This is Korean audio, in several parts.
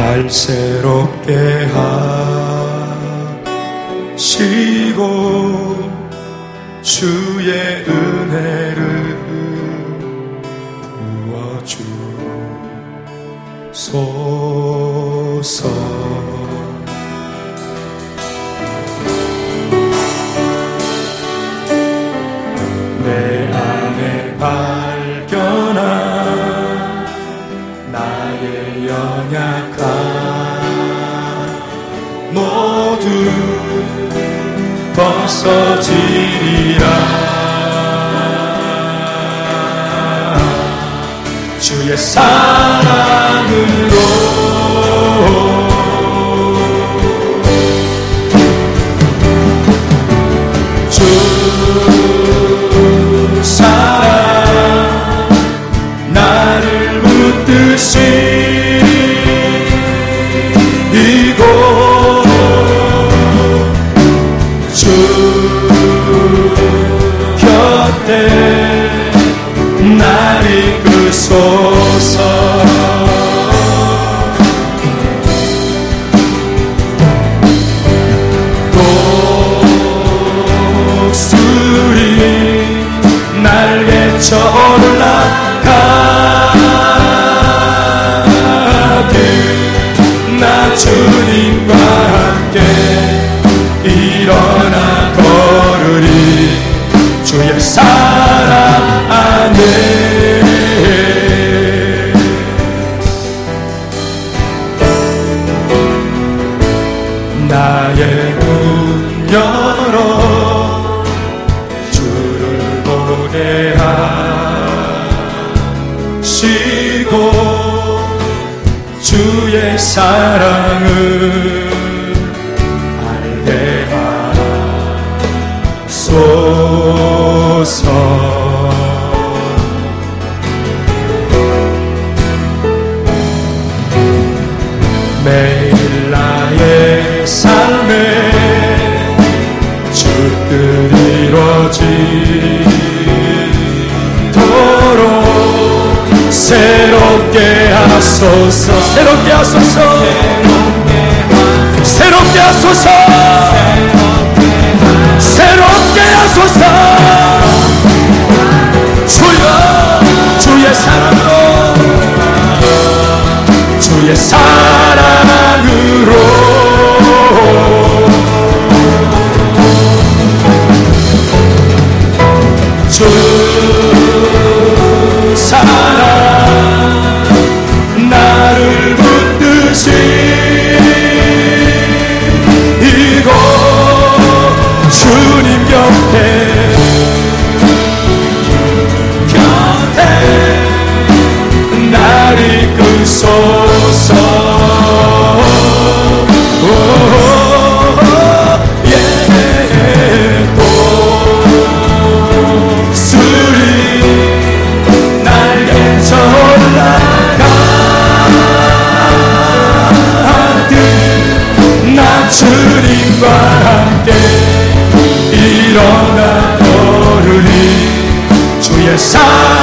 날 새롭게 하시고 주의 은혜를 부어주소 벗어지리라. 주의 사랑으로 하소서. 새롭게 하소서. 새롭게 하소서. 새롭게 하소서. 주여 주의 사랑으로 주의 사랑으로 걸으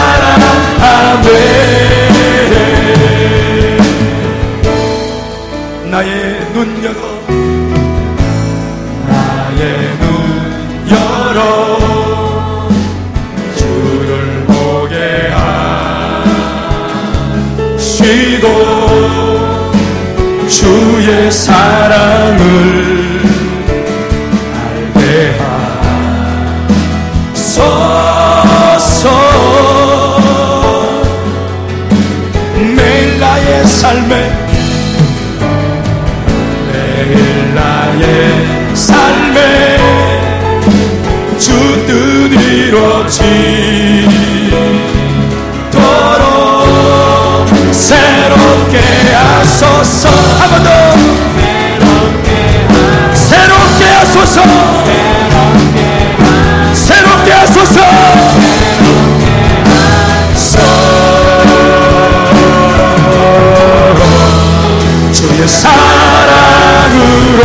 이루어지도록 새롭게 하소서. 한 번 더. 새롭게 하소서. 새롭게 하소서. 사랑으로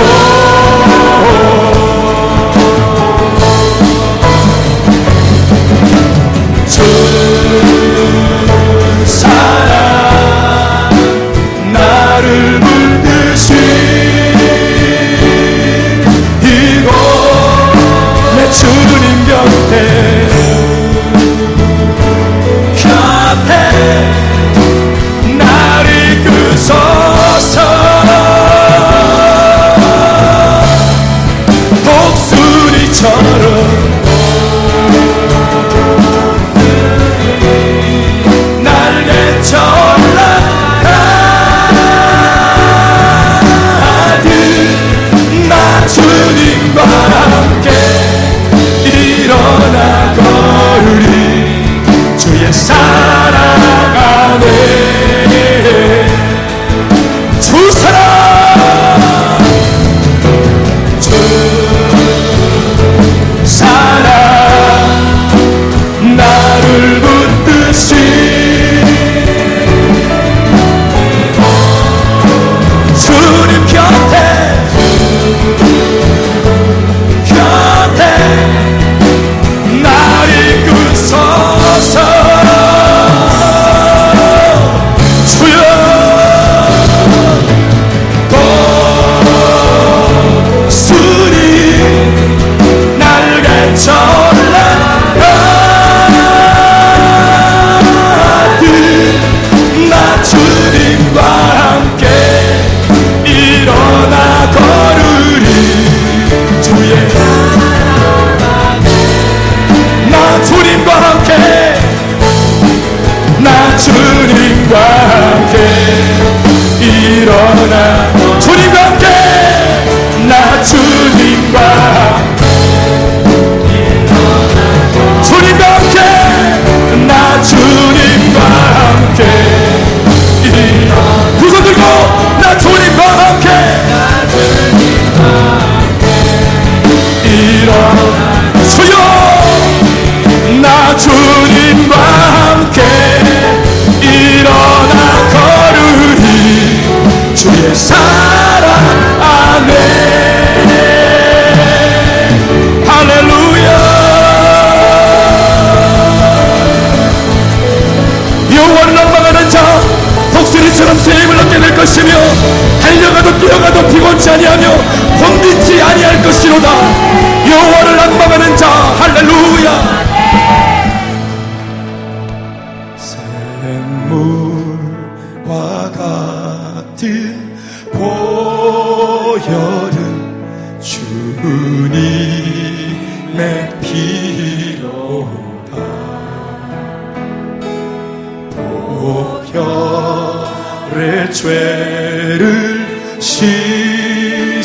목혈의 죄를 씻으면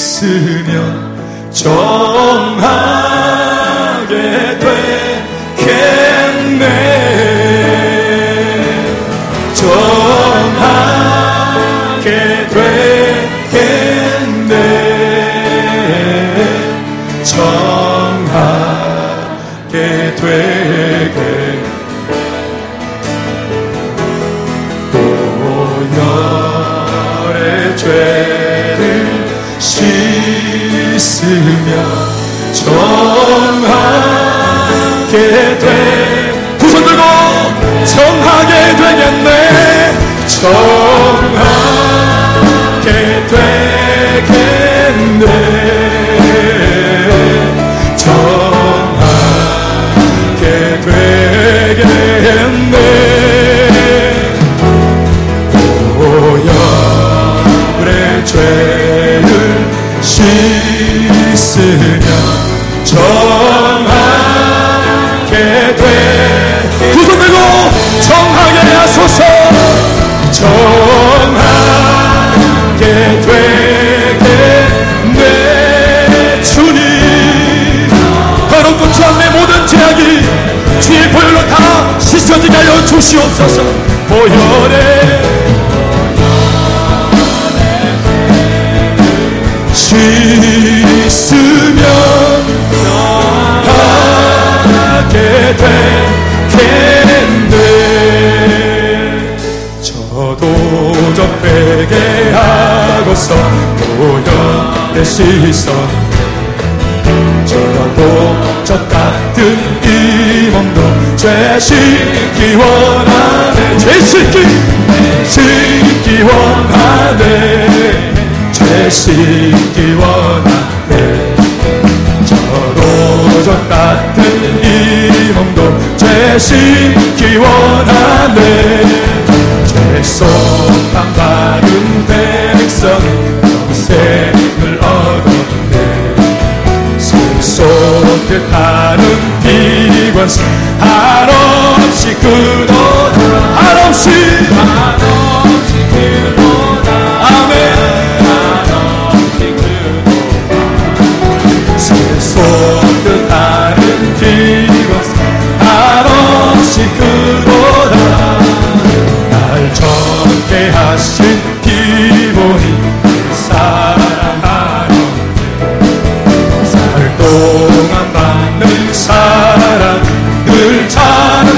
정한 되겠네 정하게 되겠네. 정하게 되겠네. 오열의 죄를 씻으며 주시옵소서 보혈에 씻으면 하게 되겠네 저도 좀 빼게 하고서 보혈에 씻어 저 같은 이 몸도 죄 씻기 원하네. 죄 씻기! 씻기 원하네. 죄 씻기 원하네. 저로 저 같은 이 몸도 죄 씻기 원하네. 죄속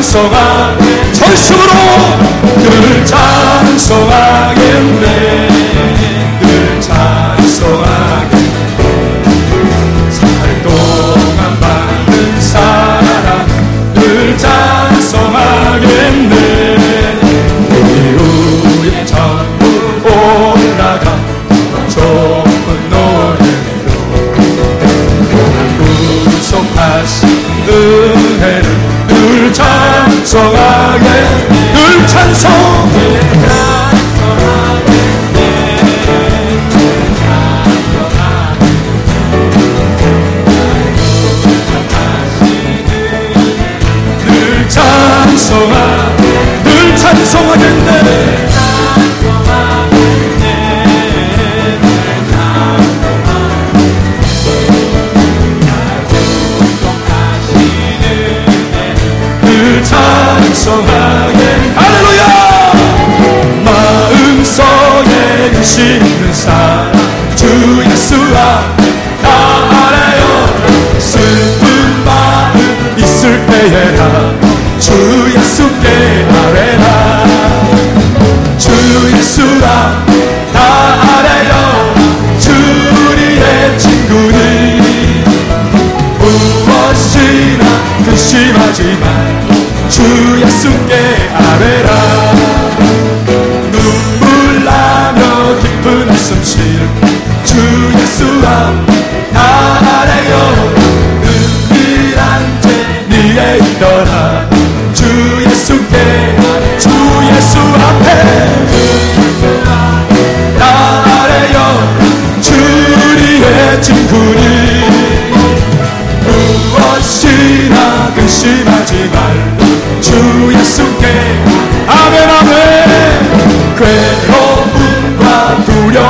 찬송하게 절심으로 그를 찬송하게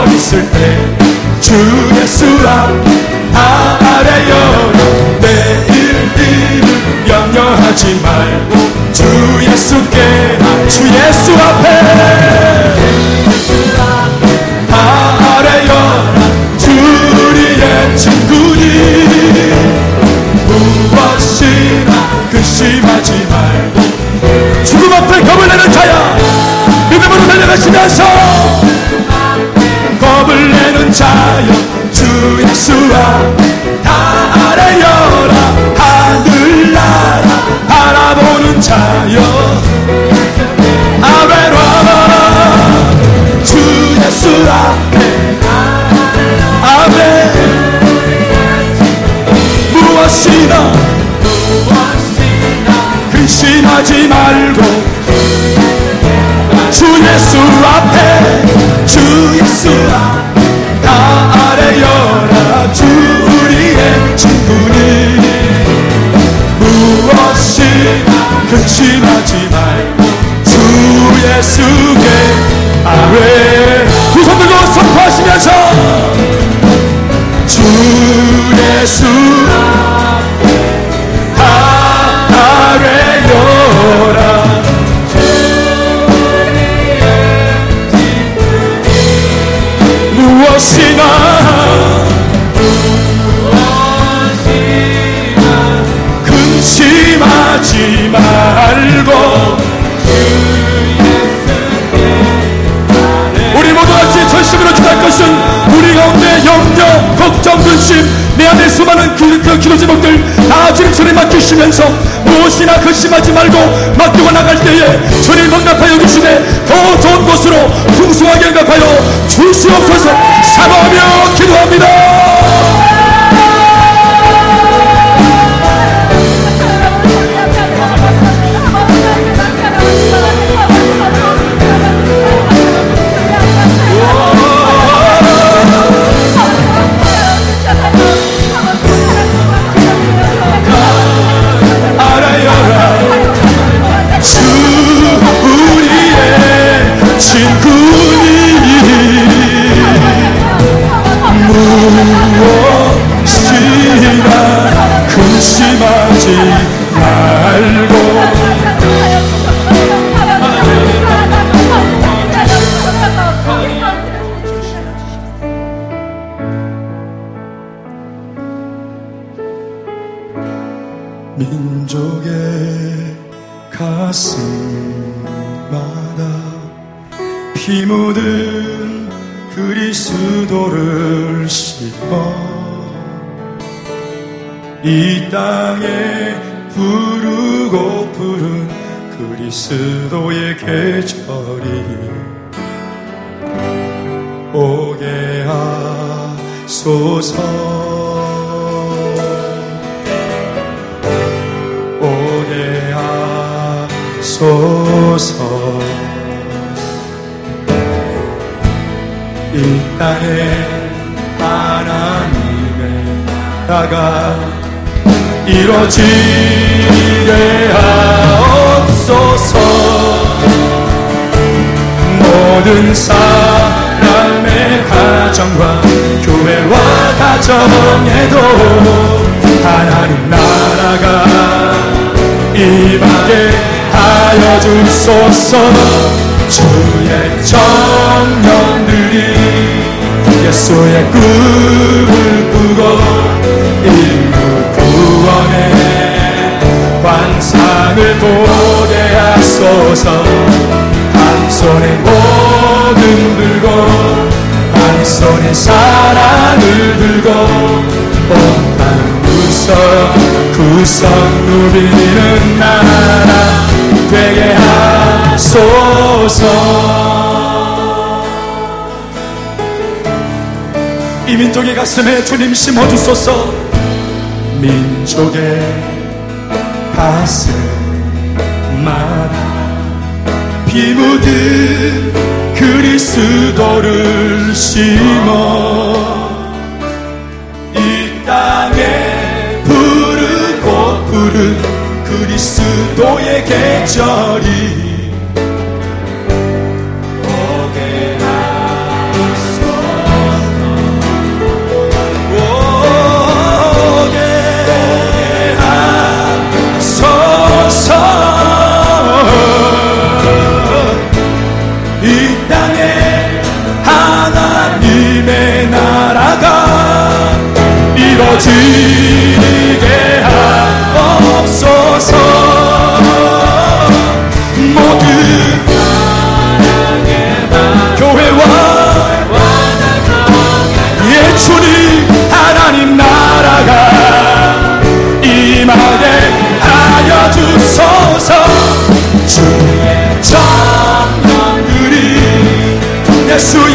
있을 때 주 예수라 다 알아요 내일 일을 염려하지 말고 주 예수께 주 예수 앞에 다 알아요 주 우리의 친구니 무엇이나 근심하지 말고 죽음 앞에 겁을 내는 자야 믿음으로 달려가시면서 자여 주 예수와 다 알아여라 하늘나라 바라보는 자여 아베라 주 예수 앞에 아멘. 무엇이나 근심하지 말고 주 예수 앞에 주 예수 다 근심하지 말고 주 예수께 아뢰. 두손 들고 선포하시면서 주 예수 수많은 그, 그 기도 제목들 다 주님 손에 맡기시면서 무엇이나 근심하지 말고 맡기고 나갈 때에 주님 응답하여 주시되 더 좋은 곳으로 풍성하게 응답하여 주시옵소서 사모하며 기도합니다 민족의 가슴마다 피 묻은 그리스도를 심어 이 땅에 부르고 부른 그리스도의 계절이 오게 하소서 하소서 이 땅에 하나님의 나가 이루어지게 하옵소서. 모든 사람의 가정과 교회와 가정에도 하나님 나라가 임하게 하여 주소서 주의 청년들이 예수의 꿈을 꾸고 인류 구원에 환상을 보게 하소서. 한 손에 모든 들고 한 손에 사랑을 들고 온 땅 구석 구석 누비는 나라 되게 하소서. 이 민족의 가슴에 주님 심어주소서. 민족의 가슴 마라 피 묻은 그리스도를 심어. 이 땅에 부르고 부른 그리스도의 계절이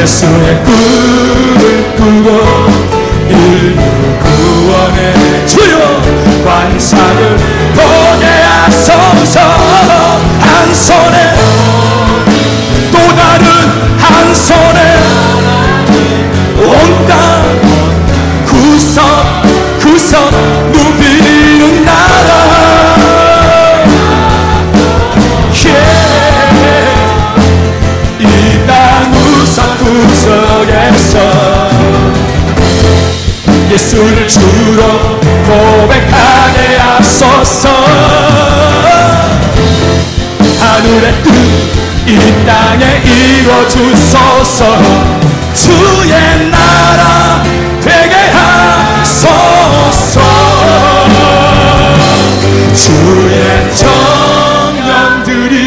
예수의 꿈을 꾸고 인류 구원의 주여 관상을 보게 하소서 한 손에 또 다른 한 손에 땅에 이루어 주소서. 주의 나라 되게 하소서. 주의 청년들이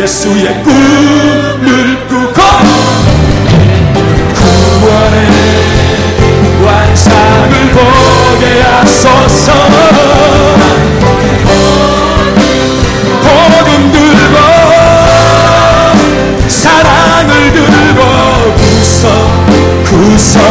예수의 꿈 구석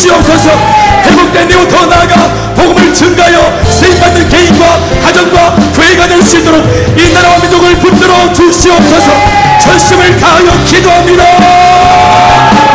주시옵소서 회복된 이후 더 나아가 복음을 증가하여 쓰임받는 개인과 가정과 교회가 될 수 있도록 이 나라와 민족을 붙들어 주시옵소서. 전심을 다하여 기도합니다